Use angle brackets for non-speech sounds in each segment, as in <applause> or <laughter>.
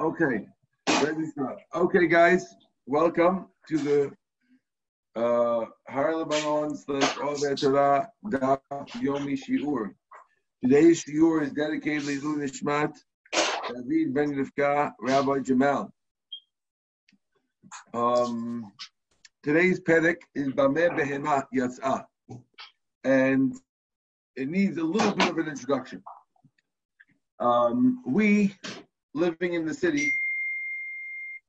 Okay. Okay, guys, welcome to the uh, Har Lebanon slash Torah Daf Yomi Shiur. Today's Shiur is dedicated to Ilu Nishmat David Ben Rivka Rabbi Jamal. Um, today's Perek is Bameh Behema Yatzah, and it needs a little bit of an introduction. Um, we living in the city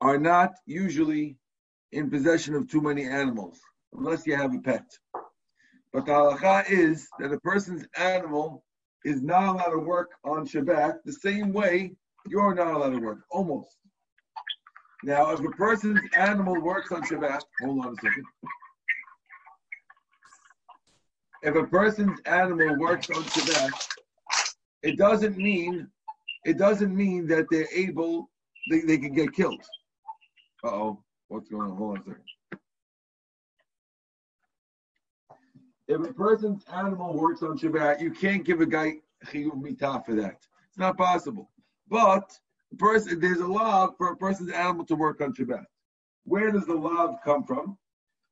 are not usually in possession of too many animals, unless you have a pet. But the halacha is that a person's animal is not allowed to work on Shabbat the same way you're not allowed to work, almost. Now, if a person's animal works on Shabbat, hold on a second. If a person's animal works on Shabbat, it doesn't mean it doesn't mean that they're able, they, they can get killed. Uh oh, what's going on? Hold on a second. If a person's animal works on Shabbat, you can't give a guy chiyuv mitah for that. It's not possible. But person, there's a law for a person's animal to work on Shabbat. Where does the law come from?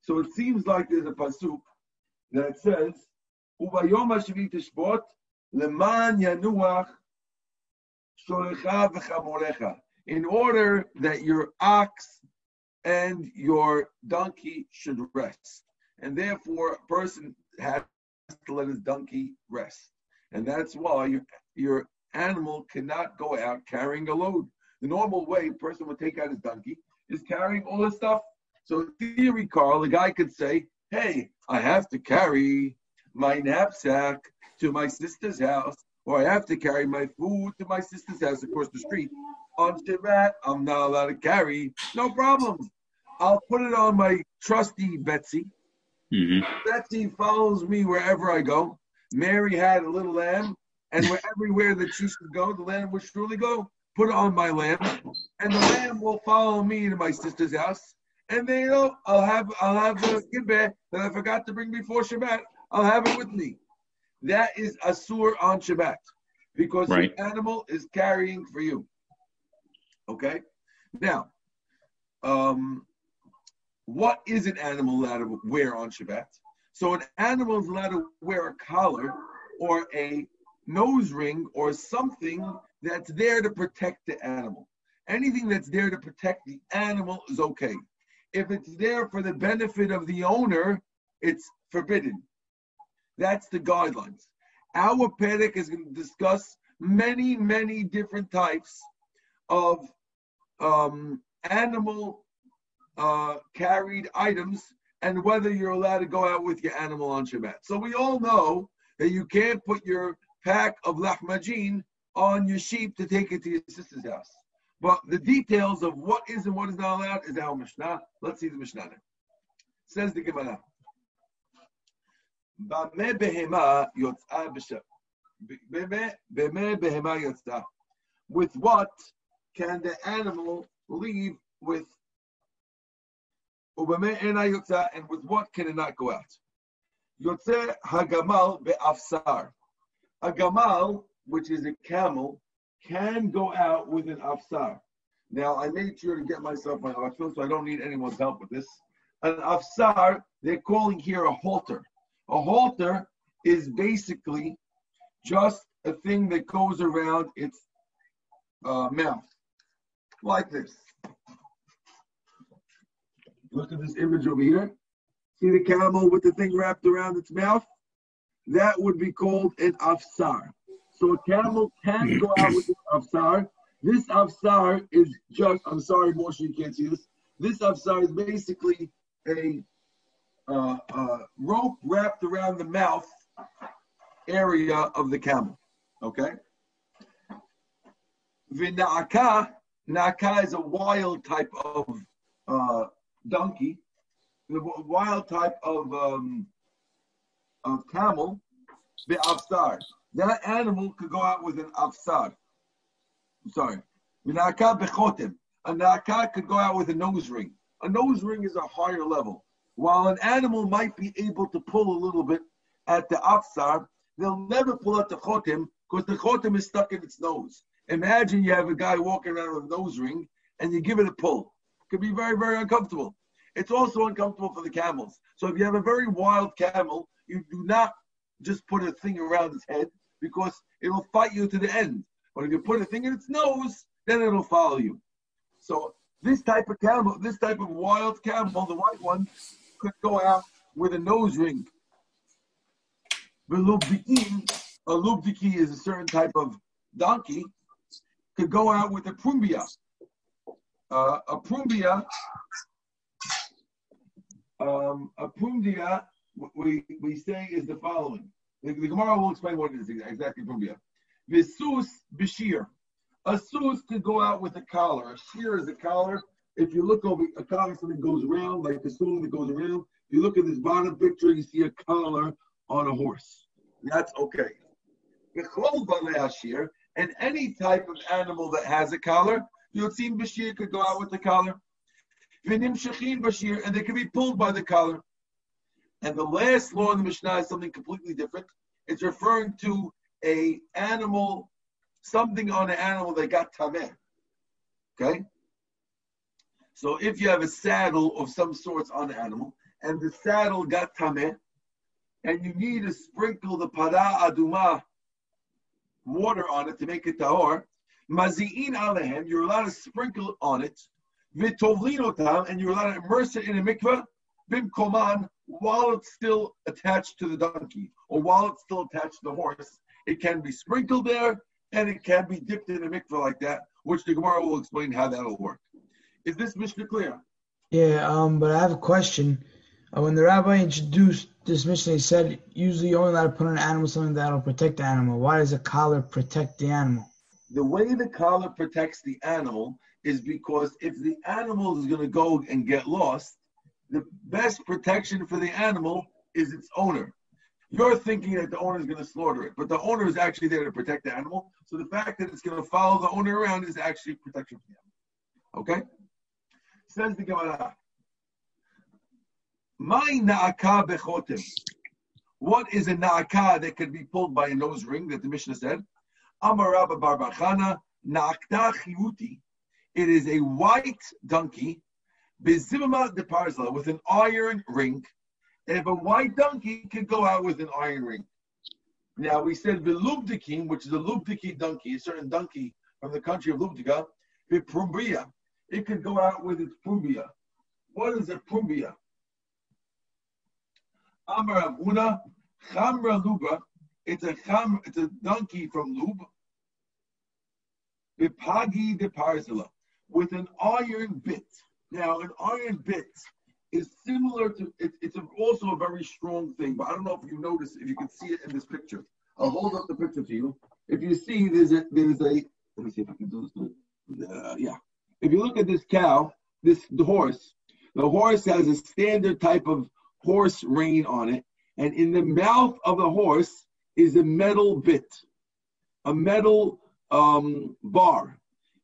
So it seems like there's a pasuk that says, "Ubayom hashvi tishbot leman yanuach in order that your ox and your donkey should rest. And therefore, a person has to let his donkey rest. And that's why your, your animal cannot go out carrying a load. The normal way a person would take out his donkey is carrying all his stuff. So, in theory, Carl, the guy could say, Hey, I have to carry my knapsack to my sister's house or I have to carry my food to my sister's house across the street. On Shabbat, I'm not allowed to carry. No problem. I'll put it on my trusty Betsy. Mm-hmm. Betsy follows me wherever I go. Mary had a little lamb, and where everywhere that she should go, the lamb would surely go. Put it on my lamb, and the lamb will follow me to my sister's house. And then you know, I'll have I'll have the kibbeh that I forgot to bring before Shabbat. I'll have it with me that is asur on Shabbat because right. the animal is carrying for you. Okay? Now, um, what is an animal allowed to wear on Shabbat? So an animal is allowed to wear a collar or a nose ring or something that's there to protect the animal. Anything that's there to protect the animal is okay. If it's there for the benefit of the owner, it's forbidden. That's the guidelines. Our Perek is going to discuss many, many different types of um, animal uh, carried items and whether you're allowed to go out with your animal on Shabbat. So we all know that you can't put your pack of lahmajin on your sheep to take it to your sister's house. But the details of what is and what is not allowed is our Mishnah. Let's see the Mishnah. Says the Gemara. במה בהמה יוצאה במה בהמה יוצאה? With what can the animal leave with ובמה אינה יוצאה and with what can it not go out? יוצא הגמל באפסר. A gamal, which is a camel, can go out with an afsar. Now, I made sure to get myself my afsar, so I don't need anyone's help with this. An afsar, they're calling here a halter. A halter is basically just a thing that goes around its uh, mouth, like this. Look at this image over here. See the camel with the thing wrapped around its mouth? That would be called an afsar. So a camel can go out with an afsar. This afsar is just, I'm sorry, Moshe, you can't see this. This afsar is basically a uh, uh, rope wrapped around the mouth area of the camel. Okay? Vinaka, Naka is a wild type of uh, donkey, the wild type of um, of camel, the afsar. That animal could go out with an afsar. I'm sorry. Vinaka bechotem. A naka could go out with a nose ring. A nose ring is a higher level. While an animal might be able to pull a little bit at the afsar, they'll never pull out the chotim because the chotim is stuck in its nose. Imagine you have a guy walking around with a nose ring and you give it a pull. It could be very, very uncomfortable. It's also uncomfortable for the camels. So if you have a very wild camel, you do not just put a thing around its head because it'll fight you to the end. But if you put a thing in its nose, then it'll follow you. So this type of camel, this type of wild camel, the white one, could go out with a nose ring. A lubdiki is a certain type of donkey, could go out with a prumbia. Uh, a prumbia, um, a prumbia, we, we say is the following. The, the Gemara will explain what it is exactly prumbia. Visus bishir. A sus could go out with a collar. A shear is a collar. If you look over a collar, something goes around, like a stone that goes around. If you look at this bottom picture, you see a collar on a horse. That's okay. And any type of animal that has a collar, Yotzim Bashir could go out with the collar. Bashir, and they could be pulled by the collar. And the last law in the Mishnah is something completely different. It's referring to a animal something on an animal that got tameh. Okay? So if you have a saddle of some sorts on the animal, and the saddle got tameh, and you need to sprinkle the para aduma water on it to make it tahor, mazi'in alehem, you're allowed to sprinkle on it, vitovlinotam, and you're allowed to immerse it in a mikveh, bimkoman, while it's still attached to the donkey, or while it's still attached to the horse. It can be sprinkled there, and it can be dipped in a mikveh like that, which the Gemara will explain how that'll work. Is this Mishnah clear? Yeah, um, but I have a question. Uh, when the rabbi introduced this Mishnah, he said usually you only allowed to put on an animal something that'll protect the animal. Why does a collar protect the animal? The way the collar protects the animal is because if the animal is going to go and get lost, the best protection for the animal is its owner. You're thinking that the owner is going to slaughter it, but the owner is actually there to protect the animal. So the fact that it's going to follow the owner around is actually protection for the animal. Okay? Says the Gemara. My na'aka bechotem. What is a na'aka that could be pulled by a nose ring that the Mishnah said? Amarabba barbachana na'akta chiuti. It is a white donkey, bezimama de parzla, with an iron ring And if a white donkey can go out with an iron ring. Now we said Vilubdikim, which is a Lubdiki donkey, a certain donkey from the country of Lubdika, Prumbia. It could go out with its Prumbia. What is a Prumbia? Amar Abuna, Chamra Luba. It's a cham, it's a donkey from Lub. Vipagi de Parzilla, with an iron bit. Now, an iron bit is similar to it, it's also a very strong thing. But I don't know if you notice if you can see it in this picture. I'll hold up the picture to you. If you see, there's a there's a let me see if I can do this. Uh, yeah, if you look at this cow, this the horse, the horse has a standard type of horse rein on it, and in the mouth of the horse is a metal bit, a metal um, bar,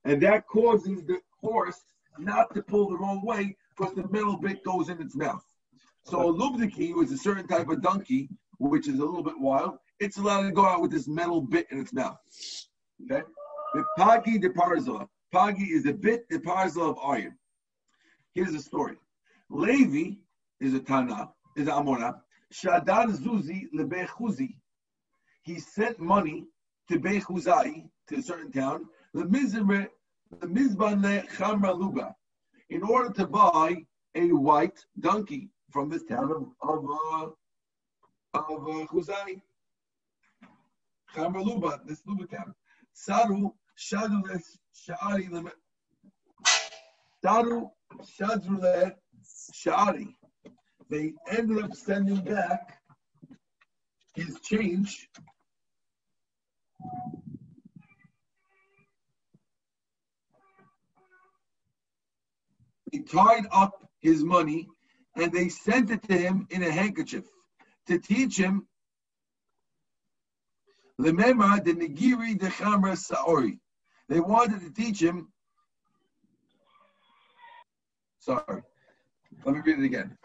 and that causes the horse not to pull the wrong way because the metal bit goes in its mouth. So a lubdiki is a certain type of donkey, which is a little bit wild. It's allowed to go out with this metal bit in its mouth. Okay? The pagi de parzala. Pagi is a bit de parzala of iron. Here's the story. Levi is a Tana, is a Amora. Shadar Zuzi lebechuzi. He sent money to Bechuzai, to a certain town, the Mizban Chamra Luba in order to buy a white donkey from this town of of uh, of uh, Chuzai. Chamaluba, this Luba town. Saru shadu sha'ari Saru shadru sha'ari. They ended up sending back his change They tied up his money and they sent it to him in a handkerchief to teach him the Lemema the Nigiri de Chamra Saori. They wanted to teach him. Sorry, let me read it again.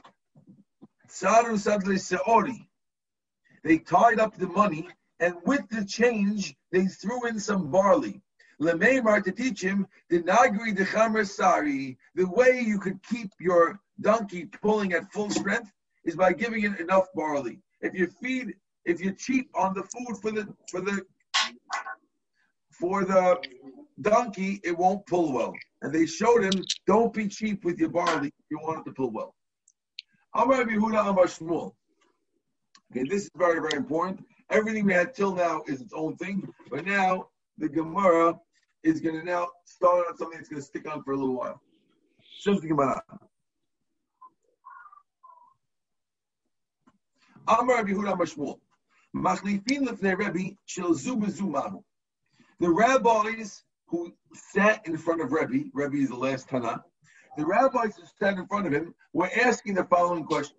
Saru Sadle Saori. They tied up the money and with the change they threw in some barley. Lemeimar to teach him the Nagri de Sari, the way you could keep your donkey pulling at full strength is by giving it enough barley. If you feed, if you cheat on the food for the for the for the donkey, it won't pull well. And they showed him, don't be cheap with your barley if you want it to pull well. Amar Amar Shmuel. Okay, this is very, very important. Everything we had till now is its own thing, but now the Gemara is going to now start on something that's going to stick on for a little while. Just the Gemara. Amar Rabbi Yehuda Amar Shmuel. Machlifin lefnei Rebbe shel zu bezu The rabbis who sat in front of Rebbe, Rebbe is the last Tana, the rabbis who sat in front of him were asking the following question.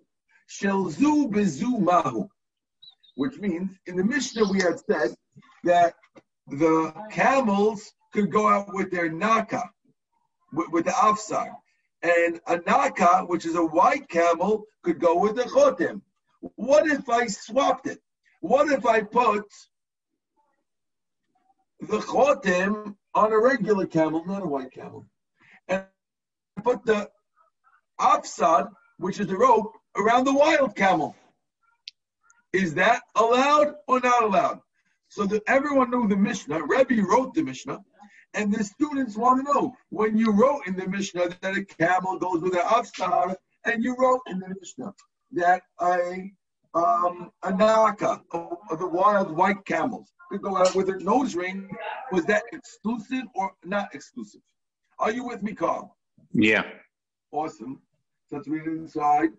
Shelzu bezu mahu. Which means, in the Mishnah we had said that the camels could go out with their naka, with, with the afsar. And a naka, which is a white camel, could go with the chotem. What if I swapped it? What if I put the chotem on a regular camel, not a white camel, and put the afsad, which is the rope, around the wild camel? Is that allowed or not allowed? So that everyone knew the Mishnah. Rebbe wrote the Mishnah, and the students want to know when you wrote in the Mishnah that a camel goes with an afsar, and you wrote in the Mishnah that a um, a naka of the wild white camels could go out with a nose ring. Was that exclusive or not exclusive? Are you with me, Carl? Yeah. Awesome. So let's read it inside.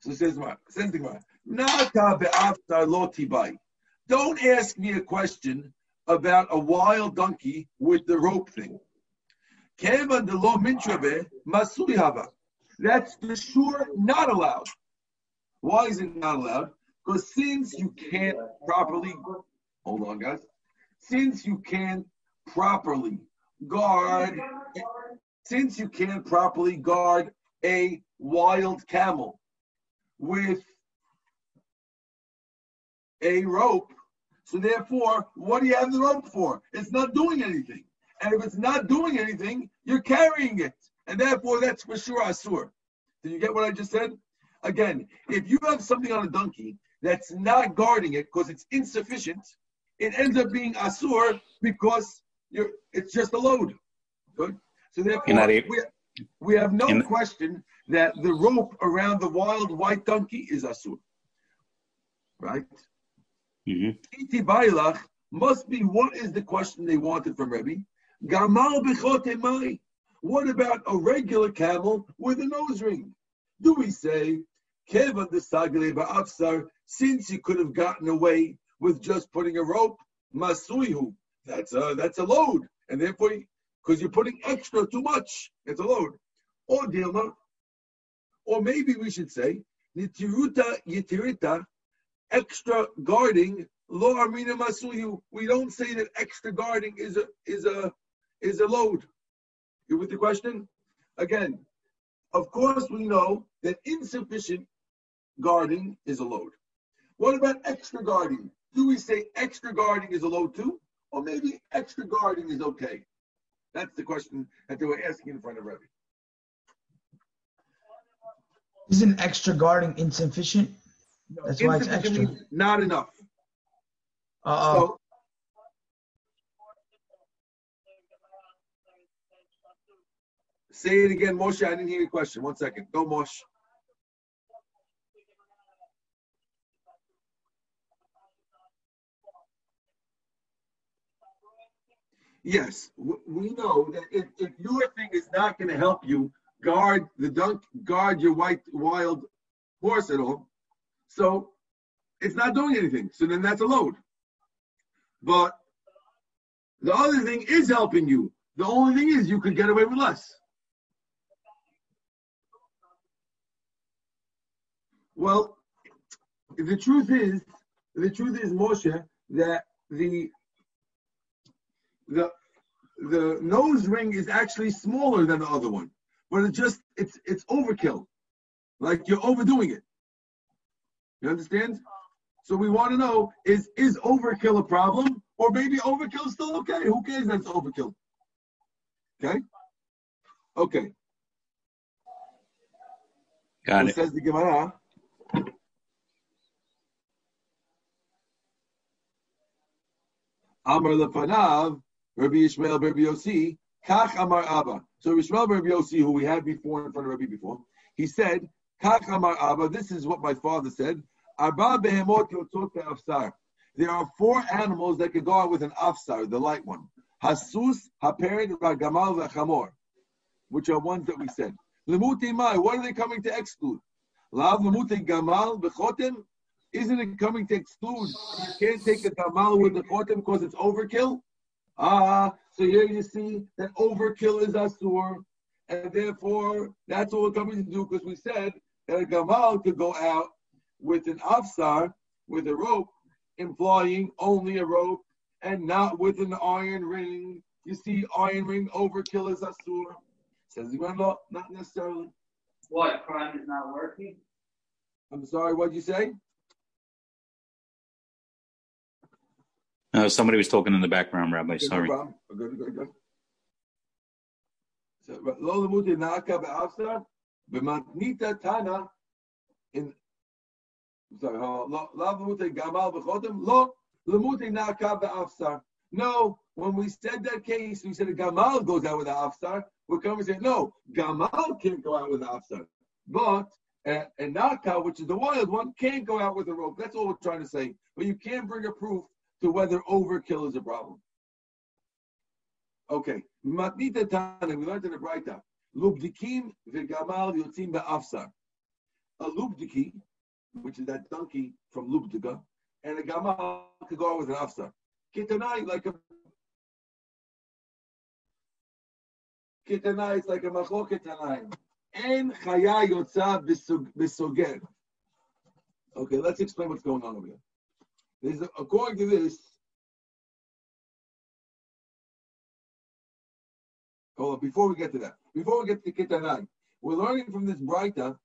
So it says, says the Gemara, Don't ask me a question about a wild donkey with the rope thing. That's for sure not allowed. Why is it not allowed? Because since you can't properly, hold on, guys, since you can't properly guard, since you can't properly guard a wild camel with a rope, so therefore, what do you have the rope for? It's not doing anything. And if it's not doing anything, you're carrying it. And therefore, that's for sure asur. Did you get what I just said? Again, if you have something on a donkey that's not guarding it because it's insufficient, it ends up being asur because you're, it's just a load. Good. So therefore, we, we have no question that the rope around the wild white donkey is asur. Right? Mm-hmm. must be what is the question they wanted from Rebbe? Gamal What about a regular camel with a nose ring? Do we say Since you could have gotten away with just putting a rope, Masuihu, that's a that's a load. And therefore because you're putting extra too much, it's a load. Or Dilma, or maybe we should say, Nitiruta Yitirita, extra guarding, Lo Armina Masuihu. We don't say that extra guarding is a is a is a load. You with the question? Again, of course we know that insufficient guarding is a load. What about extra guarding? Do we say extra guarding is a load too? Or maybe extra guarding is okay? That's the question that they were asking in front of Rebbe. Isn't extra guarding insufficient? No, That's why it's extra. Not enough. Uh oh. So, say it again, Moshe. I didn't hear your question. One second. Go, Moshe. Yes, we know that if, if your thing is not going to help you guard the dunk, guard your white wild horse at all, so it's not doing anything. So then that's a load. But the other thing is helping you. The only thing is you could get away with less. Well, the truth is, the truth is, Moshe, that the the the nose ring is actually smaller than the other one, but it just it's it's overkill, like you're overdoing it. You understand? So we want to know is is overkill a problem or maybe overkill is still okay. Who cares that's overkill? Okay? Okay. Got it. It says the Gemara. Amar lefanav, Rabbi Yishmael Rabbi Yossi, Kach Amar Abba. So Yishmael Rabbi Yossi, who we had before in front of Rabbi before, he said, Kach Amar Abba, this is what my father said, Abba behemot yotzot afsar. There are four animals that can go out with an afsar, the light one. Hasus, Hapered, Ragamal, Vachamor, which are ones that we said. Lemuti Mai, what are they coming to exclude? Lav Lemuti Gamal, Bechotim, isn't it coming to exclude? You can't take a Gamal with the Chotim because it's overkill? Ah, so here you see that overkill is Asur, and therefore that's what we're coming to do because we said that a Gamal could go out with an Afsar, with a rope, employing only a rope and not with an iron ring. You see, iron ring overkill is asur. Says the Gemara, not necessarily. What crime is not working? I'm sorry, what'd you say? Uh, somebody was talking in the background, Rabbi. Okay, Sorry. No good, good, good. So, lo lemuti naka be'afsar, b'matnita tana, in, sorry, lo lemuti gamal b'chotem, lo lemuti naka be'afsar. No, when we said that case, we said a gamal goes out with the afsar. We're coming to say, no, gamal can't go out with the afsar. But a, a naka, which is the wild one, can't go out with a rope. That's all we're trying to say. But you can't bring a proof to whether overkill is a problem. Okay, matnita tana, we learned in the Braita, lubdikim v'gamal yotzim be'afsar. A lubdiki, which is that donkey from lubdika, and a gamal could go out with an afsar. Kitanai, like a Kitanai is like a machloket tanai. En chaya yotza b'soger. Okay, let's explain what's going on over here. According to this, hold on, before we get to that, before we get to Kitanai, we're learning from this Braita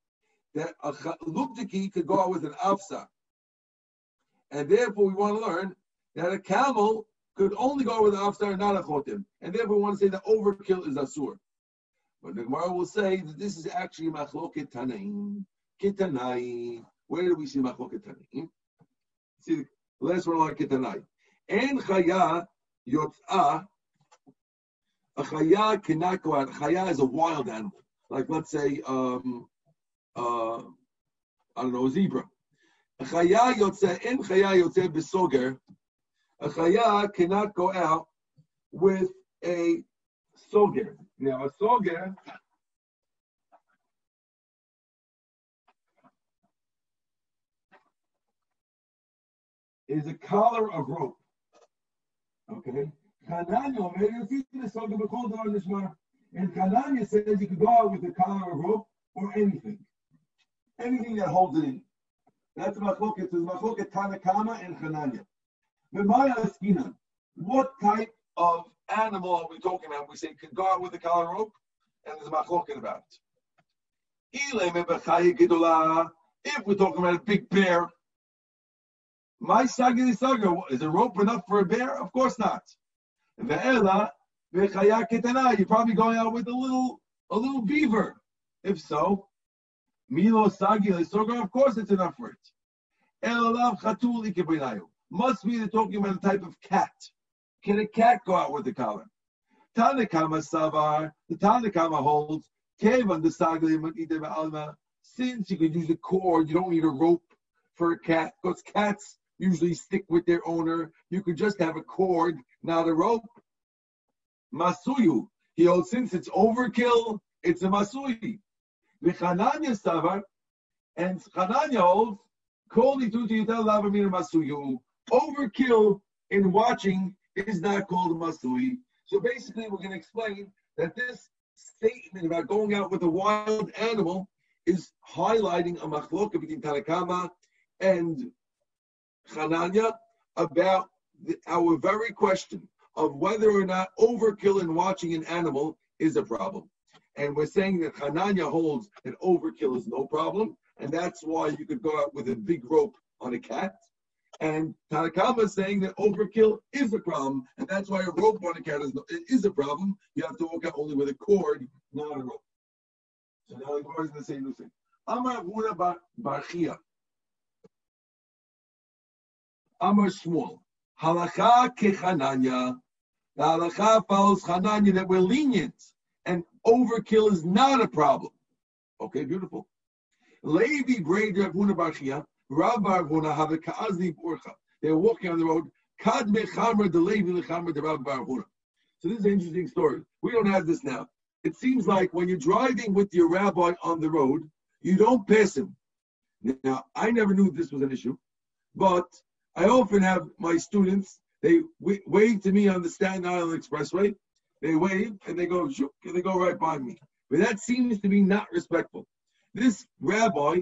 that a luptiki could go out with an afsa. And therefore we want to learn that a camel could only go with an afsa and not a chotim. And therefore we want to say that overkill is asur. But the Gemara will say that this is actually machloket tanaim. Kitanai. Where do we see machloket tanaim? See, last one like Kitanai. En chaya yotza. A chaya cannot go out. Chaya is a wild animal. Like let's say, um, uh, I don't know, a zebra. A chaya yotze, en chaya yotze besoger. A chaya cannot go out with a soger. Now, a soger is a collar of rope. Okay? And Chananya says you could go out with a collar of rope or anything. Anything that holds it in. That's machloket. It's machloket Tanakama and Askina, what type of animal are we talking about? We say could go out with a collar of rope, and there's machloket about it. If we're talking about a big bear, my sagili saga is a rope enough for a bear? Of course not. You're probably going out with a little a little beaver. If so, Milo saga, of course it's enough for it. Must be they're talking about a type of cat. Can a cat go out with the collar? Tanakama Savar, the Tanakama holds, Kevan the Sagli since you can use a cord, you don't need a rope for a cat, because cats usually stick with their owner. You could just have a cord, not a rope. Masuyu, he holds, since it's overkill, it's a Masuyi. Vichananya Savar, and Chananya holds, Kol Masuyu, overkill in watching is not called masui. So basically, we're going to explain that this statement about going out with a wild animal is highlighting a machloka between Tanakama and Chananya about the, our very question of whether or not overkill in watching an animal is a problem. And we're saying that Chananya holds that overkill is no problem, and that's why you could go out with a big rope on a cat. And Tanakama is saying that overkill is a problem, and that's why a rope on a cat is, no, is a problem. You have to walk out only with a cord, not a rope. So now the Gemara is going to say thing. Amar Avuna Bar Barchia. Amar Shmuel. Halacha kechananya. The halacha follows Chananya that we're lenient, and overkill is not a problem. Okay, beautiful. Levi Braid Ravuna Barchia. Rav Barhuna have a ka'azni burcha. They're walking on the road. Kad mechamer de Levi lechamer de Rav Barhuna. So this is an interesting story. We don't have this now. It seems like when you're driving with your rabbi on the road, you don't pass him. Now, I never knew this was an issue, but I often have my students, they w- wave to me on the Staten Island Expressway. They wave and they go, shook, and they go right by me. But that seems to be not respectful. This rabbi,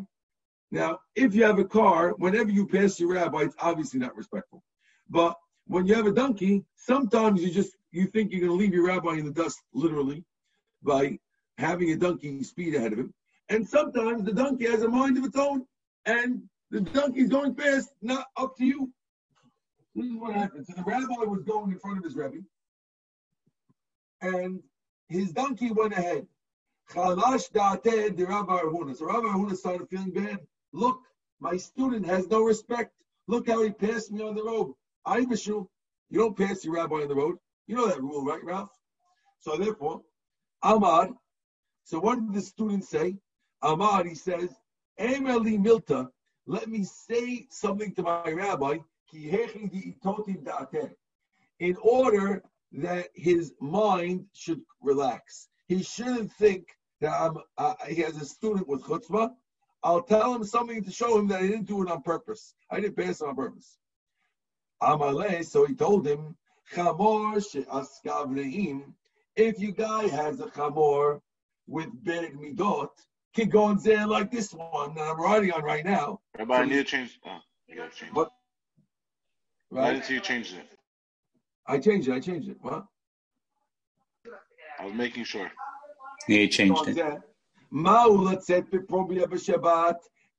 now, if you have a car, whenever you pass your rabbi, it's obviously not respectful. But when you have a donkey, sometimes you just you think you're going to leave your rabbi in the dust, literally, by having a donkey speed ahead of him. And sometimes the donkey has a mind of its own, and the donkey's going fast, not up to you. This is what happened. So the rabbi was going in front of his rebbe, and his donkey went ahead. Chalash da'ated the Rabbi Arhuna. So Rabbi Arhuna started feeling bad. Look, my student has no respect. Look how he passed me on the road. I you don't pass your rabbi on the road. You know that rule, right, Ralph? So therefore, Ahmad. So what did the student say? Ahmad, he says, Emeli Milta, let me say something to my rabbi, in order that his mind should relax. He shouldn't think that I'm, uh, he has a student with chutzpah. I'll tell him something to show him that I didn't do it on purpose. I didn't pass it on purpose. Amalei, so he told him, if you guy has a chamor with bad midot, can go and say like this one that I'm riding on right now. Rabbi, I need to change. Oh, you gotta change. What? Right. I didn't you change it. I changed it. I changed it. What? I was making sure. Yeah, he changed it.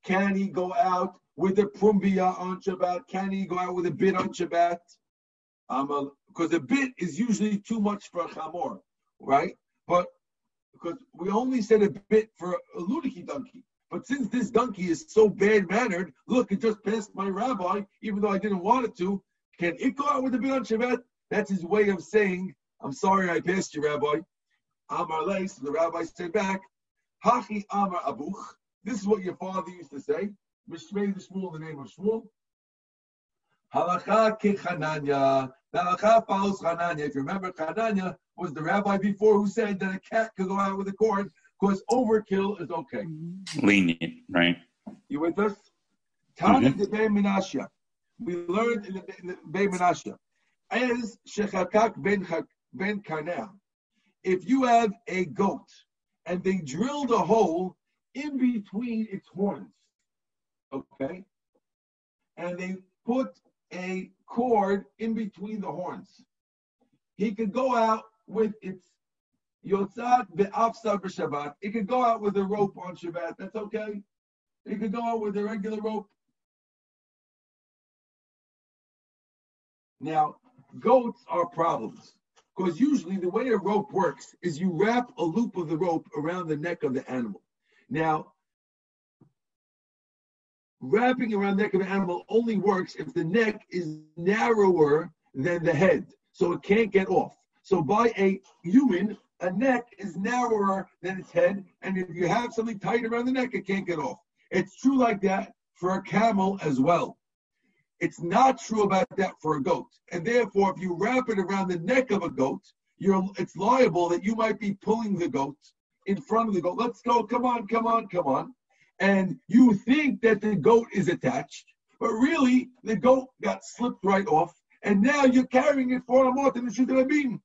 Can he go out with a prumbia on Shabbat? Can he go out with a bit on Shabbat? Because a bit is usually too much for a chamor, right? But because we only said a bit for a ludiki donkey. But since this donkey is so bad mannered, look, it just passed my rabbi, even though I didn't want it to. Can it go out with a bit on Shabbat? That's his way of saying, I'm sorry I passed you, Rabbi. Amar Leis, so the rabbi said back, Hachi Amar Abuch. This is what your father used to say. Mishmei the Shmuel, the name of Shmuel. Halacha kechananya. The halacha follows Chananya. If you remember, Chananya was the rabbi before who said that a cat could go out with a cord because overkill is okay. Mm-hmm. Lenient, right? You with us? Be mm-hmm. Menashe. We learned in the, the Menashe. As Shechakak ben, ben Karneh. If you have a goat and they drilled a hole in between its horns, okay, and they put a cord in between the horns. He could go out with its yotzat be'afsa b'Shabbat. It could go out with a rope on Shabbat. That's okay. It could go out with a regular rope. Now, goats are problems because usually the way a rope works is you wrap a loop of the rope around the neck of the animal. Now, wrapping around the neck of an animal only works if the neck is narrower than the head, so it can't get off. So by a human, a neck is narrower than its head, and if you have something tight around the neck, it can't get off. It's true like that for a camel as well. It's not true about that for a goat. And therefore, if you wrap it around the neck of a goat, you're it's liable that you might be pulling the goat in front of the goat. Let's go, come on, come on, come on and you think that the goat is attached, but really the goat got slipped right off, and now you're carrying it for a month in the beam.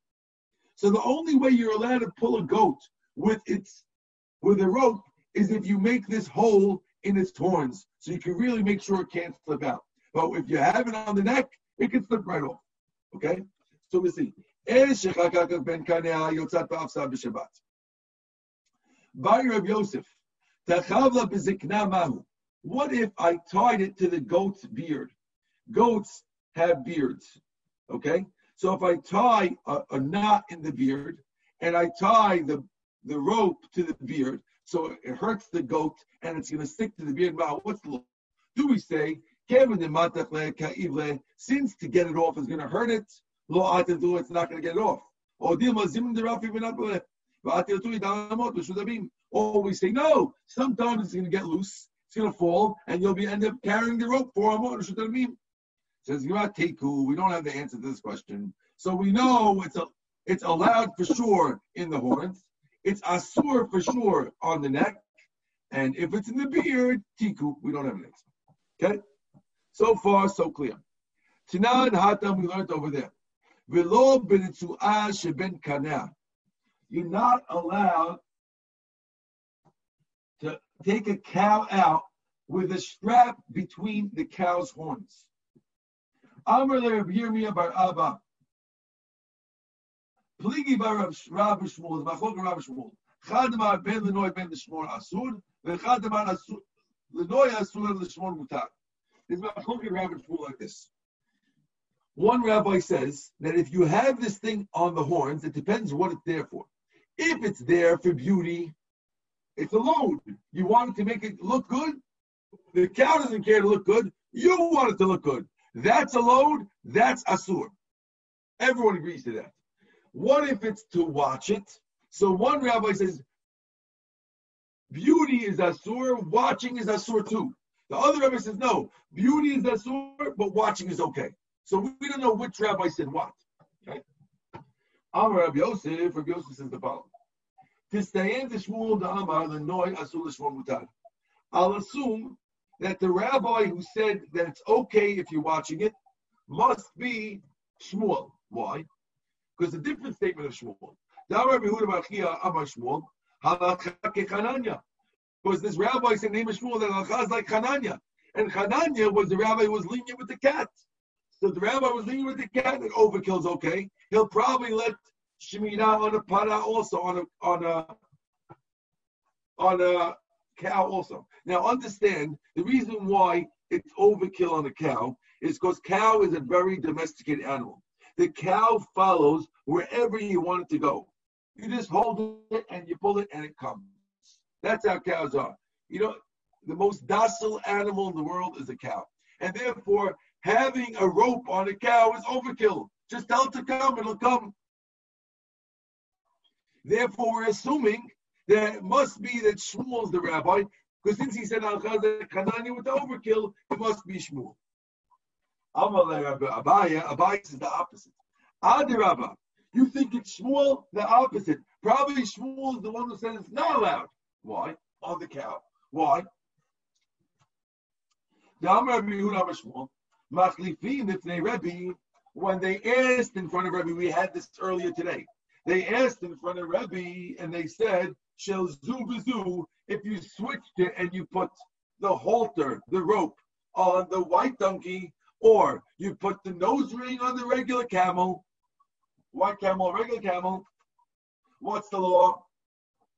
So the only way you're allowed to pull a goat with its with a rope is if you make this hole in its horns, so you can really make sure it can't slip out. But if you have it on the neck, it can slip right off. Okay, so we see. Eh, By Rabbi Yosef, what if I tied it to the goat's beard? goats have beards. Okay? So if I tie a, a knot in the beard and I tie the, the rope to the beard, so it hurts the goat and it's going to stick to the beard. Wow, what's the? Do we say, since to get it off is going to hurt it, lo it's not going to get it off. Or we say no. Sometimes it's going to get loose. It's going to fall, and you'll be end up carrying the rope for a Says Teku. We don't have the answer to this question, so we know it's a it's allowed for sure in the horns. It's asur for sure on the neck, and if it's in the beard, tiku. We don't have an answer. Okay. So far, so clear. Tanan Hatam, we learned over there. Velo sheben kana. You're not allowed to take a cow out with a strap between the cow's horns. Amr le Rabbi Yirmiyah bar Abba. Pligi bar Rav Shmuel, Machok Rav Shmuel. Chad mar ben lenoy ben l'shmor asur, v'chad mar lenoy asur l'shmor mutar. There's Machloket rabbit rule like this. One rabbi says that if you have this thing on the horns, it depends what it's there for. If it's there for beauty, it's a load. You want it to make it look good. The cow doesn't care to look good. You want it to look good. That's a load. That's asur. Everyone agrees to that. What if it's to watch it? So one rabbi says, beauty is asur, watching is asur too. The other rabbi says, no, beauty is asur, but watching is okay. So we don't know which rabbi said what. Okay? Amar Rabbi Yosef, Rabbi Yosef says the following. Tistayen Shmuel Amar Lenoy Asul Mutar. I'll assume that the rabbi who said that it's okay if you're watching it must be Shmuel. Why? Because a different statement of Shmuel. Because this rabbi said name is Shmuel that Alcha is like Hananya. And Hananya was the rabbi who was lenient with the cat. So the rabbi was lenient with the cat that overkill's okay. He'll probably let Shemitah on a para also, on a on a on a cow also. Now understand the reason why it's overkill on a cow is because cow is a very domesticated animal. The cow follows wherever you want it to go. You just hold it and you pull it and it comes. That's how cows are. You know, the most docile animal in the world is a cow. And therefore, having a rope on a cow is overkill. Just tell it to come, it'll come. Therefore, we're assuming it must be that Shmuel's the rabbi, because since he said Al Kanani with the overkill, it must be Shmuel. Abaye, Abaye is the opposite. Adirabba, you think it's Shmuel? The opposite. Probably Shmuel is the one who said it's not allowed. Why? On the cow. Why? The Ammar Rabbi Hulama Shmuel. When they asked in front of Rebbe, we had this earlier today. They asked in front of Rebbe and they said, Shel zu if you switched it and you put the halter, the rope, on the white donkey, or you put the nose ring on the regular camel, white camel, regular camel, what's the law?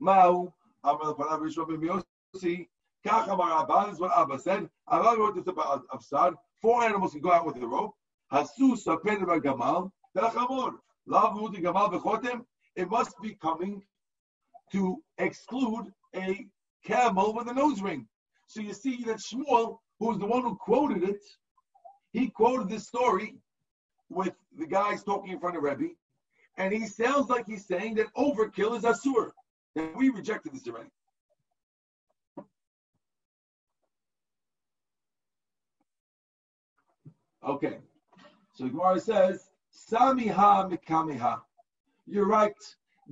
Ma'u, Amar Panav Rishon Yossi. Kach Amar Abba is what Abba said. Abba wrote this about Absar. Four animals can go out with a rope. Hasus Sapen Gamal. Muti Gamal Bechotem. It must be coming to exclude a camel with a nose ring. So you see that Shmuel, who was the one who quoted it, he quoted this story with the guys talking in front of Rebbe, and he sounds like he's saying that overkill is asur. And we rejected this already. Okay. So Gemara says, Samiha mikamiha. You're right.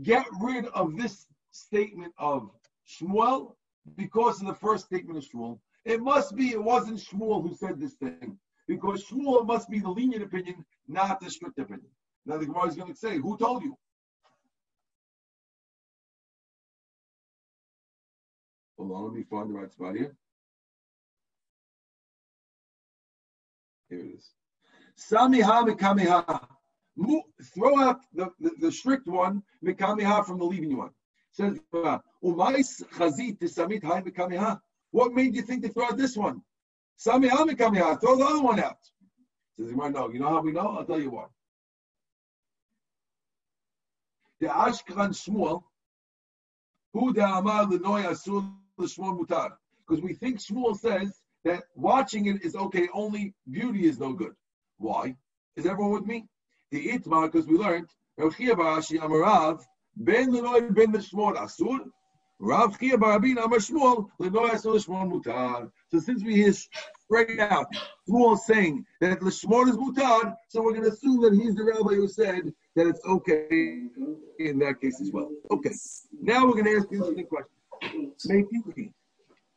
Get rid of this statement of Shmuel because of the first statement of Shmuel. It must be it wasn't Shmuel who said this thing. Because Shmuel must be the lenient opinion, not the strict opinion. Now the Gemara is going to say, who told you? Hold on, let me find the right spot here. Here it is. Samiha mikamiha. Throw out the, the, the strict one, mikamiha, from the leaving one. Says, chazit samit hai mikamiha. What made you think to throw out this one? Samiha mikamiha. Throw the other one out. Says Gemara, no. You know how we know? I'll tell you why. The Ashkan Shmuel, who the Amar Lenoy Asul Shmuel Mutar. Because we think Shmuel says that watching it is okay, only beauty is no good. Why? Is everyone with me? The Itmar, because we learned, Rav Chia Barashi Amarav, Ben Lenoy Ben Shmuel Asur, Rav Chia Barabin Amar Shmuel, Lenoy Asul Shmuel Mutar. So since we hear straight out Shmuel saying that the Shmuel is Mutar, so we're going to assume that he's the rabbi who said that it's okay in that case as well. Okay. Now we're going to ask you a question.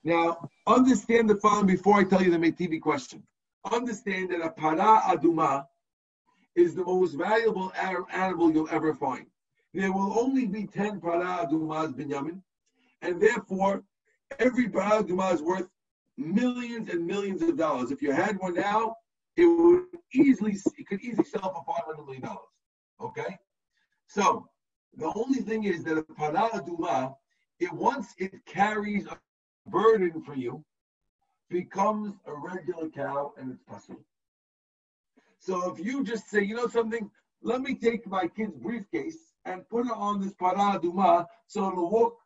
Now, understand the following before I tell you the Meitivi question. Understand that a para aduma is the most valuable animal you'll ever find. There will only be 10 para adumas binyamin, and therefore every para aduma is worth millions and millions of dollars. If you had one now, it would easily, it could easily sell for $500 million. Okay? So, the only thing is that a para aduma, it once it carries a burden for you, becomes a regular cow and it's possible. So if you just say, you know something, let me take my kid's briefcase and put it on this para aduma so it'll walk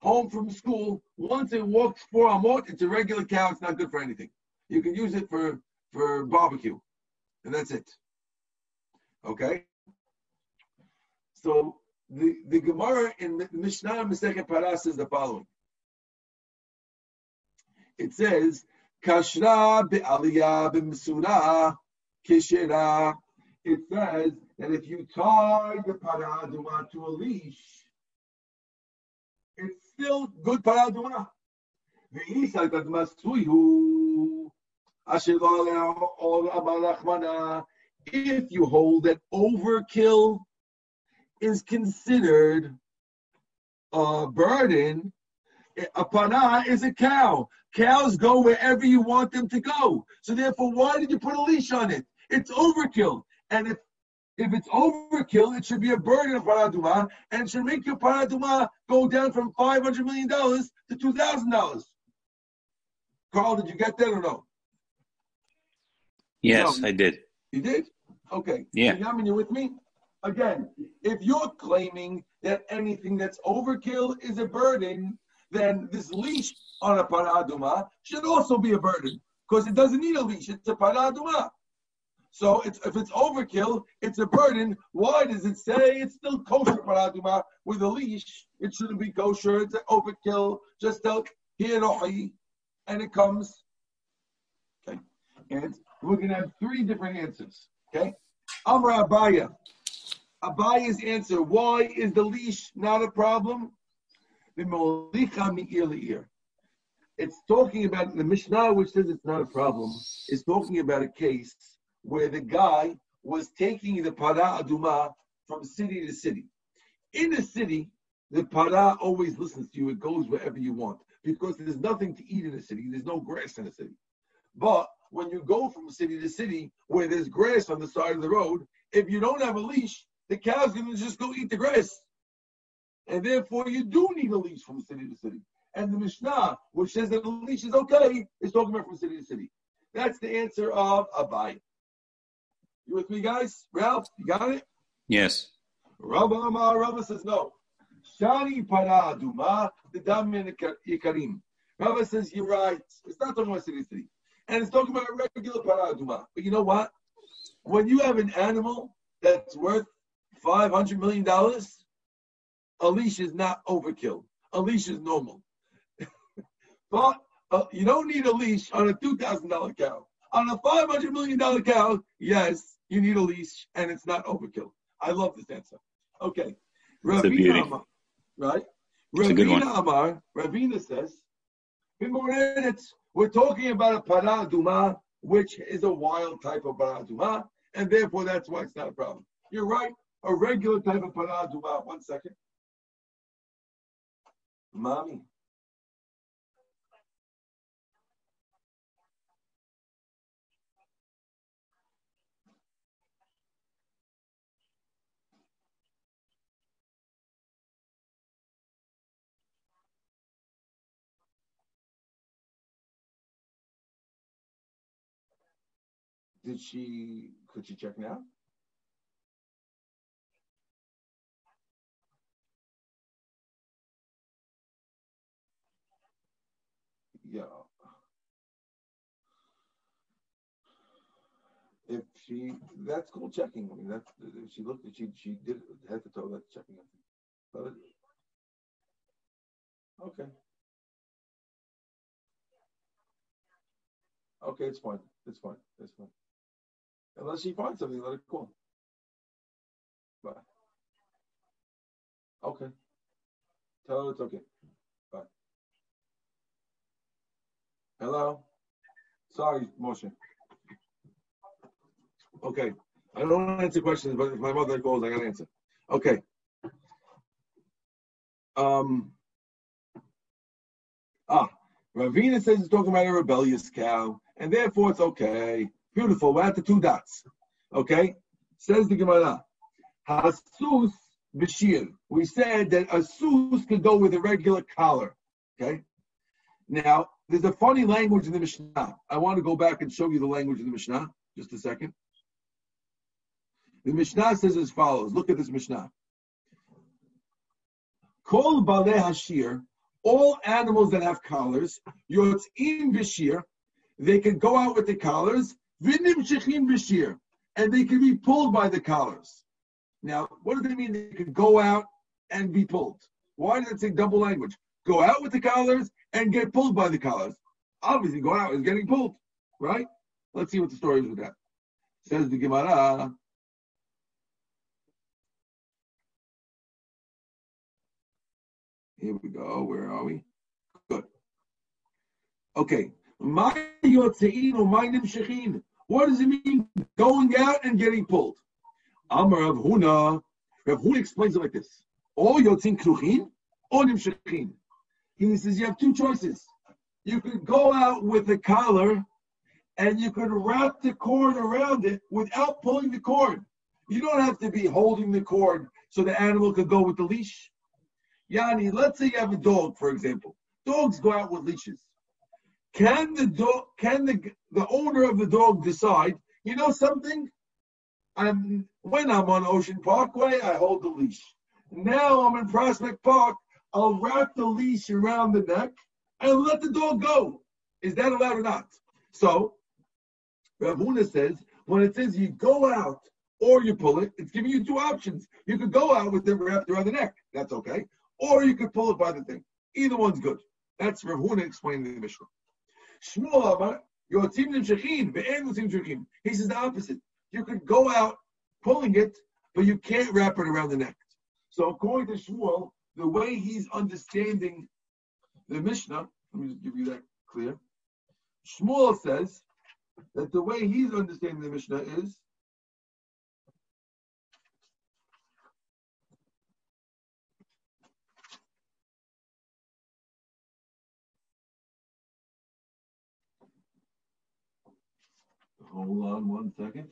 home from school. Once it walks four amot, it's a regular cow. It's not good for anything. You can use it for for barbecue, and that's it. Okay. So the the Gemara in the Mishnah Masechet Para says the following. It says Kashra be'aliyah b'msura kishera. It says that if you tie the paraduma to a leash, it's still good paraduma. If you hold that overkill is considered a burden, a pana is a cow. Cows go wherever you want them to go. So therefore, why did you put a leash on it? It's overkill. And if if it's overkill, it should be a burden of paraduma, and it should make your paraduma go down from five hundred million dollars to two thousand dollars. Carl, did you get that or no? Yes, No. I did. You did? Okay. Yeah. So, Yamin, you with me? Again, if you're claiming that anything that's overkill is a burden, then this leash on a paraduma should also be a burden because it doesn't need a leash. It's a paraduma. So it's, if it's overkill, it's a burden. Why does it say it's still kosher paraduma with a leash? It shouldn't be kosher. It's an overkill. Just tell here and it comes. Okay, and we're gonna have three different answers. Okay, Amra Abaye. Abaye's answer: Why is the leash not a problem? It's talking about the Mishnah, which says it's not a problem. Is talking about a case where the guy was taking the para aduma from city to city. In a city, the para always listens to you. It goes wherever you want because there's nothing to eat in a city. There's no grass in a city. But when you go from city to city where there's grass on the side of the road, if you don't have a leash, the cow's going to just go eat the grass. And therefore, you do need a leash from city to city. And the Mishnah, which says that the leash is okay, is talking about from city to city. That's the answer of Abaye. You with me, guys? Ralph, you got it? Yes. Rabba Amar, Rabba says no. Shani para aduma, the damin yikarim. Rabba says you're right. It's not talking about city city. And it's talking about a regular para aduma. But you know what? When you have an animal that's worth $500 million, a leash is not overkill. A leash is normal. <laughs> but uh, you don't need a leash on a $2,000 cow. On a $500 million cow, yes, you need a leash and it's not overkill. I love this answer. Okay. It's a beauty. Amar, right? It's a good one. Ravina Amar, Ravina says, we're talking about a paraduma, which is a wild type of paraduma, and therefore that's why it's not a problem. You're right. A regular type of paraduma. One second. Mommy. Did she? Could she check now? Yeah. If she, that's called checking. I mean, that's if she looked. at She she did head to toe. That's checking. But okay. Okay, it's fine. It's fine. It's fine. Unless she finds something, let it go. Bye. Okay. Tell her it's okay. Bye. Hello? Sorry, Moshe. Okay. I don't want to answer questions, but if my mother calls, I gotta answer. Okay. Um Ah, Ravina says it's talking about a rebellious cow, and therefore it's okay. Beautiful. We're at the two dots. Okay? Says the Gemara. Hasus b'shir. We said that a sus could go with a regular collar. Okay? Now, there's a funny language in the Mishnah. I want to go back and show you the language in the Mishnah. Just a second. The Mishnah says as follows. Look at this Mishnah. Kol bale hashir, all animals that have collars, yotzim b'shir, they can go out with the collars, and they can be pulled by the collars. Now, what does it mean they can go out and be pulled? Why does it say double language? Go out with the collars and get pulled by the collars. Obviously, go out is getting pulled, right? Let's see what the story is with that. Says the Gemara. Here we go. Where are we? Good. Okay. My yotzein or my nimshechin. What does it mean going out and getting pulled? Amar Rav Huna. Rav Huna explains it like this: All yotzin kruchin or nimshechin. He says you have two choices. You could go out with a collar, and you could wrap the cord around it without pulling the cord. You don't have to be holding the cord so the animal could go with the leash. Yani, let's say you have a dog, for example. Dogs go out with leashes. Can the dog, can the the owner of the dog decide? You know something? I'm when I'm on Ocean Parkway, I hold the leash. Now I'm in Prospect Park. I'll wrap the leash around the neck and let the dog go. Is that allowed or not? So, Rav Huna says when it says you go out or you pull it, it's giving you two options. You could go out with it wrapped around the neck. That's okay. Or you could pull it by the thing. Either one's good. That's Rav Huna explaining the Mishnah. Shmuel Amar, Yotzim Nimshechin, Ve'en Yotzim Nimshechin. He says the opposite. You could go out pulling it, but you can't wrap it around the neck. So according to Shmuel, the way he's understanding the Mishnah, let me just give you that clear. Shmuel says that the way he's understanding the Mishnah is Hold on one second.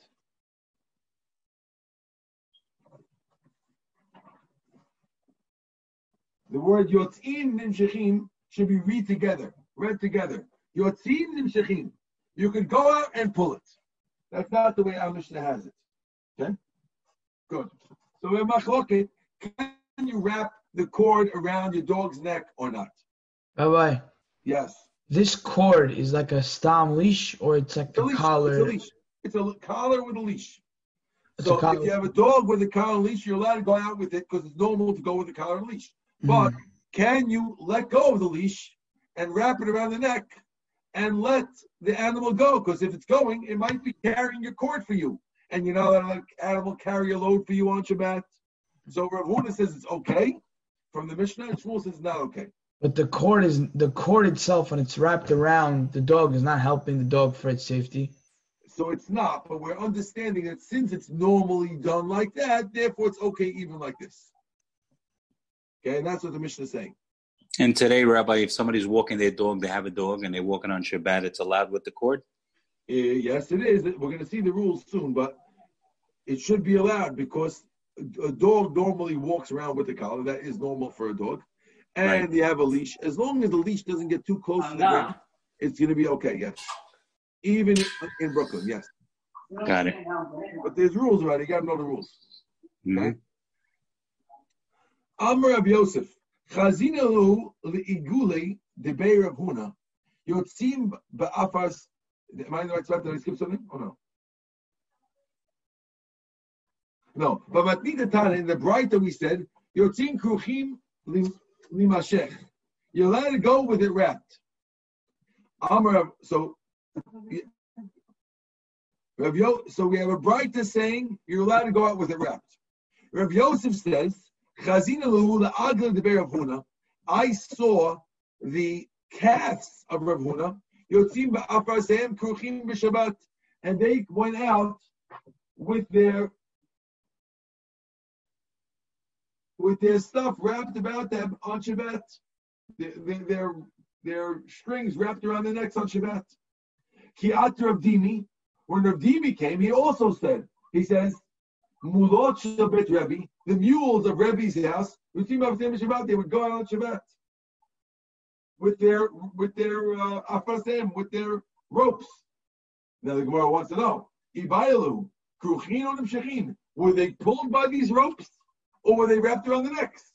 The word yotzin nimshechim should be read together, read together. Yotzin nimshechim. You could go out and pull it. That's not the way our Mishnah has it. Okay? Good. So we're machloket. Can you wrap the cord around your dog's neck or not? Rabbi, Yes. This cord is like a stam leash or it's like It's a leash. collar. It's a leash. It's a collar with a leash. It's so if you have a dog with a collar leash, you're allowed to go out with it because it's normal to go with a collar leash. But Mhm. can you let go of the leash and wrap it around the neck and let the animal go? Because if it's going, it might be carrying your cord for you. And you're not allowed to let animal carry a load for you on Shabbat. So Rav Huna says it's okay from the Mishnah, and Shmuel says it's not okay. But the cord is the cord itself when it's wrapped around the dog is not helping the dog for its safety. So it's not, but we're understanding that since it's normally done like that, therefore it's okay even like this. Okay, and that's what the Mishnah is saying. And today, Rabbi, if somebody's walking their dog, they have a dog, and they're walking on Shabbat, it's allowed with the cord. Uh, yes, it is. We're going to see the rules soon, but it should be allowed because a a dog normally walks around with a collar. That is normal for a dog. And Right. you have a leash. As long as the leash doesn't get too close to the ground, it's going to be okay, yes. Even in Brooklyn, yes. Got it. But there's rules already. You got to know the rules. Mhm. Amr Rav Yosef, Chazina lu le'igule debei Rav Huna, yotzim ba'afas, am I in the right spot? Did I skip something? Oh no. No, but Matnita Tana, in the Braita that we said, yotzim kruchim lim- limashech. You're allowed to go with it wrapped. Amr, Rav- so, Rav Yo, so we have a Braita saying you're allowed to go out with it wrapped. Rav Yosef says, Chazina lu la'agla de Huna. I saw the calves of Rav Huna, yotzim ba'afarsehem kruchim b'Shabbat, and they went out with their with their stuff wrapped about them on Shabbat, their their, their, strings wrapped around their necks on Shabbat. Kiat Rav Dimi, when Rav Dimi came, he also said, he says, Mulot Shabbat Rebbe, the mules of Rebbe's house, Shabbat, they would go out on Shabbat with their with their uh, afasem, with their ropes. Now the Gemara wants to know: Ibailu, Kruchin Shechin, were they pulled by these ropes, or were they wrapped around the necks?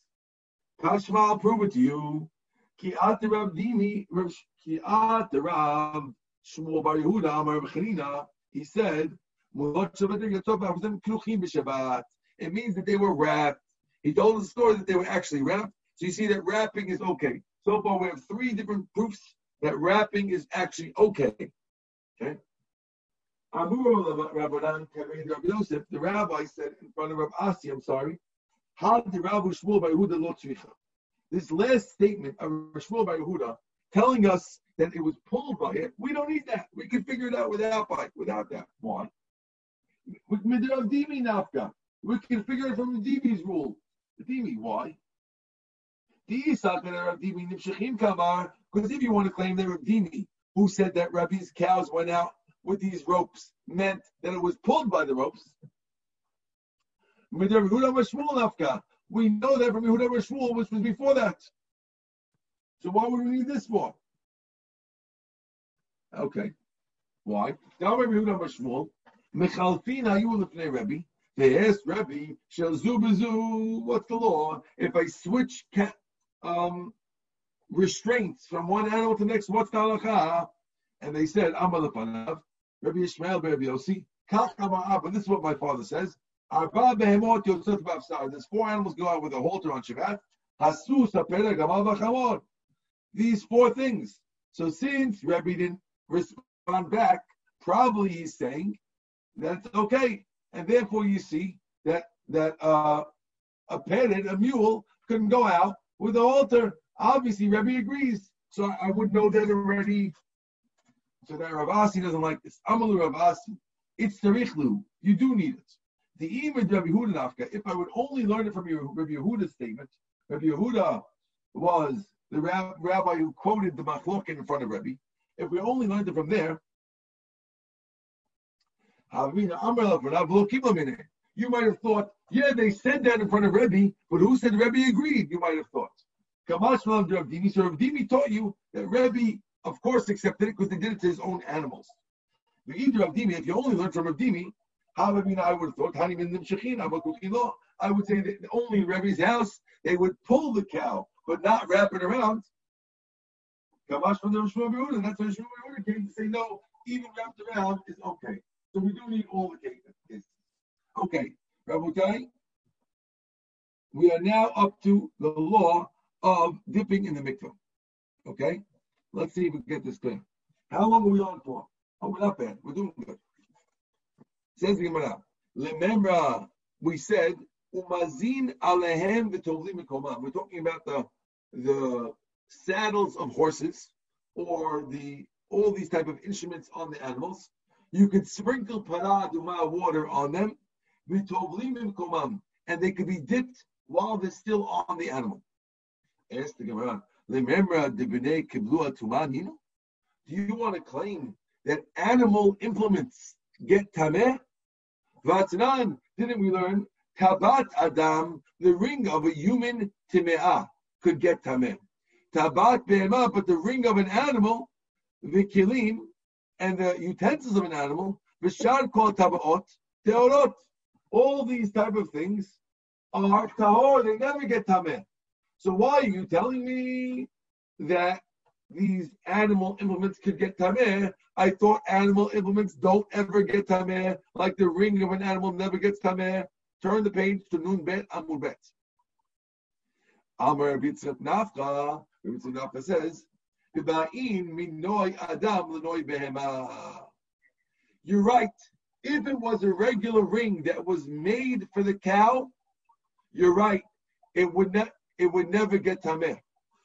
Kashma, I'll prove it to you. Rav Dimi, Rav Shmuel Bar Yehuda, Amar Rav he said. It means that they were wrapped. He told the story that they were actually wrapped. So you see that wrapping is okay. So far, we have three different proofs that wrapping is actually okay. Okay. The rabbi said in front of Rabbi Asi, I'm sorry, This last statement of Shmuel by Yehuda telling us that it was pulled by it, we don't need that. We can figure it out without by without that. Nafka. We can figure it from the Dimi's rule. The Dimi, why? Because if you want to claim that Rav Dimi, who said that Rabbi's cows went out with these ropes, meant that it was pulled by the ropes. We know that from Yehuda Shmuel, which was before that. So why would we need this for? Okay. Why? Now Rabbi Yehuda Shmuel, Mechalfina, you will Rabbi. They asked Rabbi, Shalzu Bazu, what's the law? If I switch cat, um, restraints from one animal to the next, what's the halacha? And they said, Amalapanav, Rabbi Ishmael, Rabbi Yossi, But this is what my father says. There's four animals go out with a halter on Shabbat. Hasus hapera gamal v'chamor. These four things. So since Rabbi didn't respond back, probably he's saying that's okay, and therefore you see that that uh, a petted, a mule, couldn't go out with a halter. Obviously, Rabbi agrees. So I, I would know that already. So that Rav Asi doesn't like this. Amalu Rav Asi. It's the terichlu. You do need it. The imid Rabbi Yehuda Nafka, if I would only learn it from your Rabbi Yehuda's statement, Rabbi Yehuda was the rabbi who quoted the machlokin in front of Rabbi. If we only learned it from there, you might have thought, yeah, they said that in front of Rabbi, but who said Rabbi agreed? You might have thought. So Rav Dimi taught you that Rabbi, of course, accepted it because they did it to his own animals. The either Rav Dimi, if you only learn from Rav I mean, I would have thought, I would say that only in Rebbe's house they would pull the cow, but not wrap it around. Yehuda. That's why Shmuel Yehuda came to say no, even wrapped around is okay. So we do need all the cases. Okay, Rabotai. We are now up to the law of dipping in the mikveh. Okay, let's see if we get this clear. How long are we on for? Oh, we're not bad. We're doing good. Says the Gemara. Remember, we said umazin alehem. We're talking about the the saddles of horses or the all these type of instruments on the animals. You could sprinkle paraduma water on them, and they could be dipped while they're still on the animal. Ask the Gemara. The bnei. Do you want to claim that animal implements get tameh? Vatnan, didn't we learn? Tabat Adam, the ring of a human time'ah, could get tameh. Tabat be'emah, but the ring of an animal, the kilim, and the utensils of an animal, V'shar kol tabaot teorot. All these type of things are tahor. They never get tameh. So why are you telling me that these animal implements could get tameh? I thought animal implements don't ever get tameh, like the ring of an animal never gets tameh. Turn the page to Nun Bet Amud Bet. Amar Bitzrak Nafka, Bitzrak Nafka says. You're right. If it was a regular ring that was made for the cow, you're right. It would not. It would never get tameh.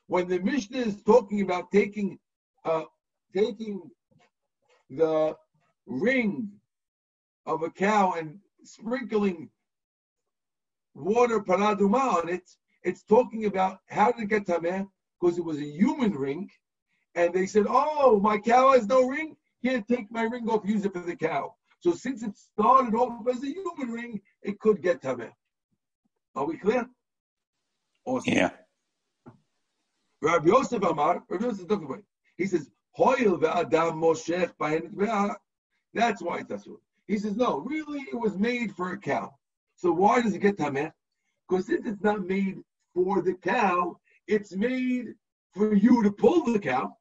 When the Mishnah is talking about taking, uh, taking the ring of a cow and sprinkling water paraduma on it, it's talking about how did it get tameh? Because it was a human ring, and they said, "Oh, my cow has no ring. Here, take my ring off. Use it for the cow." So since it started off as a human ring, it could get tameh. Are we clear? Awesome. Yeah. Rabbi Yosef Amar, Rabbi Yosef is different way. He says, Hoil ve'adam moshech ve'ah. That's why it's asur. He says, no, really, it was made for a cow. So why does it get tameh? Because since it's not made for the cow, it's made for you to pull the cow.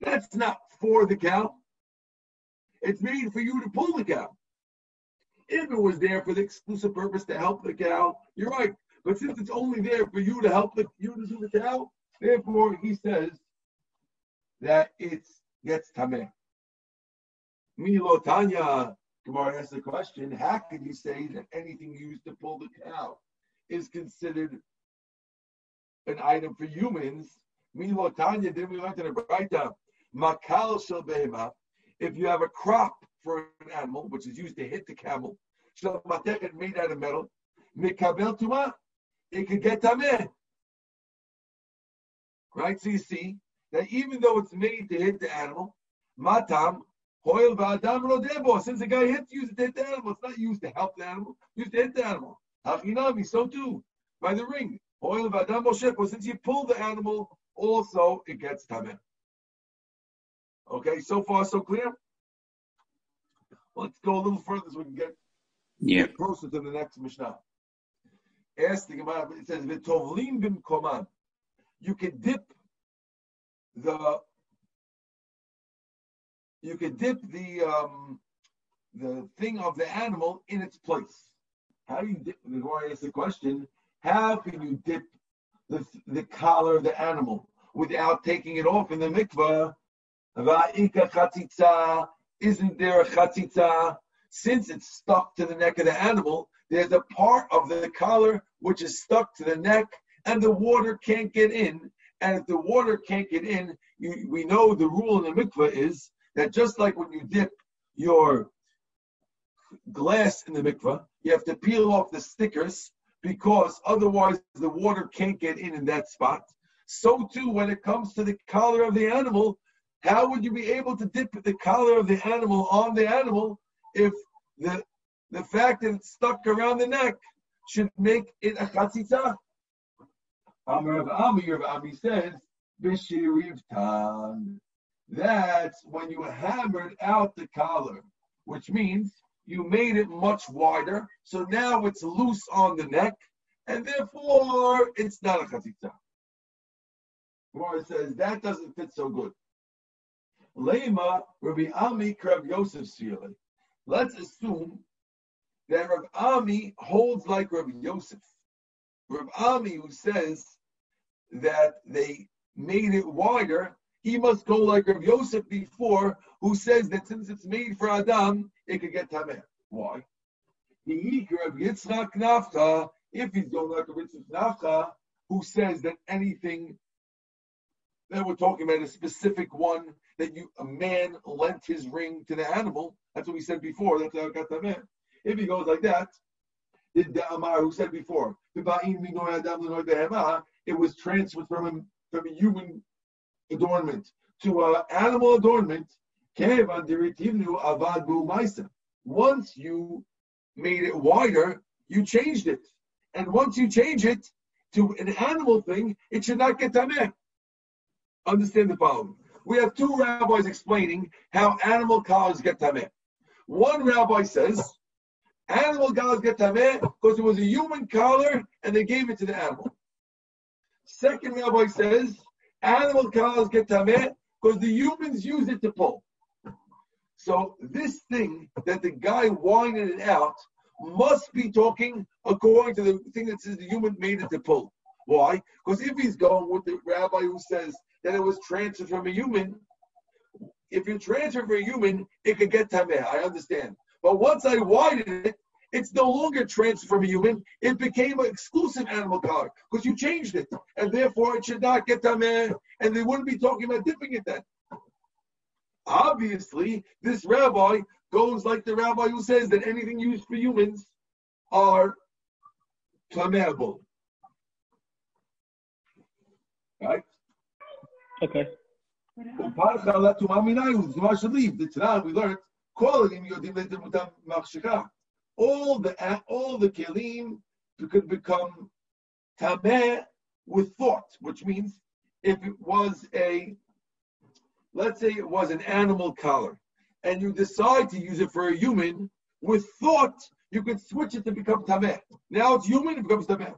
That's not for the cow. It's made for you to pull the cow. If it was there for the exclusive purpose to help the cow, you're right. But since it's only there for you to help the you to do the cow, therefore he says that it gets tameh. Milo Tanya, Gemara asks the question: How can you say that anything used to pull the cow is considered an item for humans? Milo Tanya, then we learned in the Braita, Makal shel. If you have a crop for an animal, which is used to hit the camel, shel made out of metal, mikabel tuma, it could get tameh. Right? So you see that even though it's made to hit the animal, matam, hoil v'adam lo debo, since the guy hits, use it to hit the animal. It's not used to help the animal, used to hit the animal. Hachinami, so too, by the ring. Hoil v'adam lo since you pull the animal, also it gets tameh. Okay, so far so clear? Let's go a little further so we can get Yeah. closer to the next Mishnah. Ask the Gemara, it says, "V'tovlim bim koman." You can dip the, you can dip the um, the thing of the animal in its place. How do you dip? The Gemara asks the question: How can you dip the the collar of the animal without taking it off in the mikvah? Isn't there a chatzitza? Since it's stuck to the neck of the animal, there's a part of the collar which is stuck to the neck, and the water can't get in. And if the water can't get in, you, we know the rule in the mikvah is that just like when you dip your glass in the mikvah, you have to peel off the stickers because otherwise the water can't get in in that spot. So too, when it comes to the collar of the animal, how would you be able to dip the collar of the animal on the animal if the the fact that it's stuck around the neck should make it a chatzitza? Ami, says, Bishirivtan. That's when you hammered out the collar, which means you made it much wider, so now it's loose on the neck, and therefore it's not a chatzitza. Gemara says that doesn't fit so good. Lema Rabbi Ami Rav Yosef. Let's assume that Rav Ami holds like Rav Yosef. Rav Ami who says that they made it wider, he must go like Rav Yosef before, who says that since it's made for Adam, it could get tameh. Why? The Rav Yitzchak Nafcha, if he's going like Rav Yitzchak Nafcha, who says that anything that we're talking about a specific one that you a man lent his ring to the animal. That's what we said before. That's how it got tameh. If he goes like that, the Amar who said before, it was transferred from a, from a human adornment to an animal adornment. Once you made it wider, you changed it. And once you change it to an animal thing, it should not get tameh. Understand the following. We have two rabbis explaining how animal collars get tameh. One rabbi says, animal collars get tameh because it was a human collar and they gave it to the animal. Second rabbi says, animal collars get tameh because the humans use it to pull. So this thing that the guy whining it out must be talking according to the thing that says the human made it to pull. Why? Because if he's going with the rabbi who says that it was transferred from a human, if you transfer from a human, it could get tameh. I understand. But once I widened it, it's no longer transferred from a human. It became an exclusive animal collar because you changed it, and therefore it should not get tameh, and they wouldn't be talking about dipping it then. Obviously, this rabbi goes like the rabbi who says that anything used for humans are tameable. Right? Okay. The should leave. All the all the kelim could become tameh with thought, which means if it was a let's say it was an animal collar, and you decide to use it for a human, with thought, you could switch it to become tameh. Now it's human, it becomes tameh.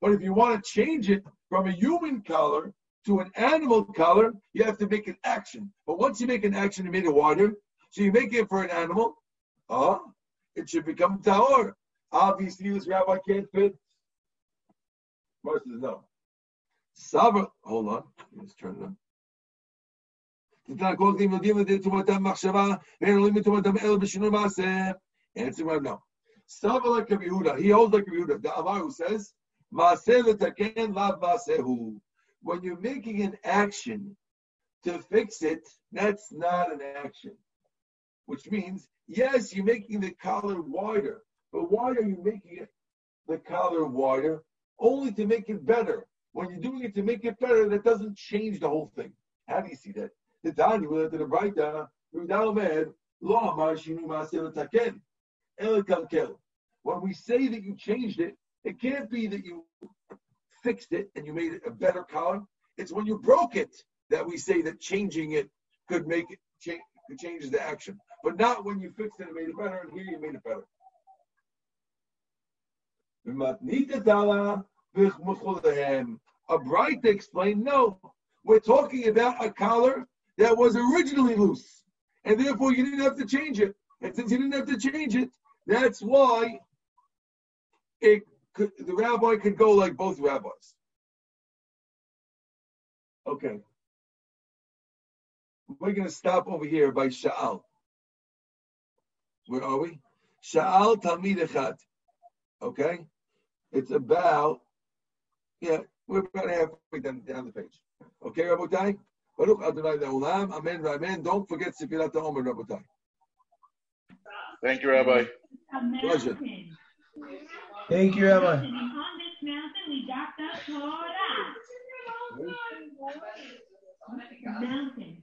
But if you want to change it from a human collar to an animal collar, you have to make an action. But once you make an action, you made it water. So you make it for an animal, uh, it should become tahor. Obviously, this rabbi can't fit. Most of no. Sabra, hold on, let's turn it on. Answer. He holds like Yehuda. The Amaru says, when you're making an action to fix it, that's not an action. Which means, yes, you're making the collar wider, but why are you making it the collar wider? Only to make it better. When you're doing it to make it better, that doesn't change the whole thing. How do you see that? The will enter the Braita, When we say that you changed it, it can't be that you fixed it and you made it a better collar. It's when you broke it that we say that changing it could make it change, the action, but not when you fixed it and made it better. And here you made it better. A Braita explained, no, we're talking about a collar that was originally loose, and therefore you didn't have to change it. And since you didn't have to change it, that's why it could, the rabbi could go like both rabbis. Okay. We're going to stop over here by Sha'al. Where are we? Sha'al Talmid Echad. Okay? It's about, yeah, we're about halfway down, down the page. Okay, Rabotai? Baruch Adonai Le'olam. Amen, Amen. Don't forget Sefirat HaOmer, Rabotai. Thank you, Rabbi. Pleasure. Thank you, Rabbi. On this mountain, we got the Torah. Mountain.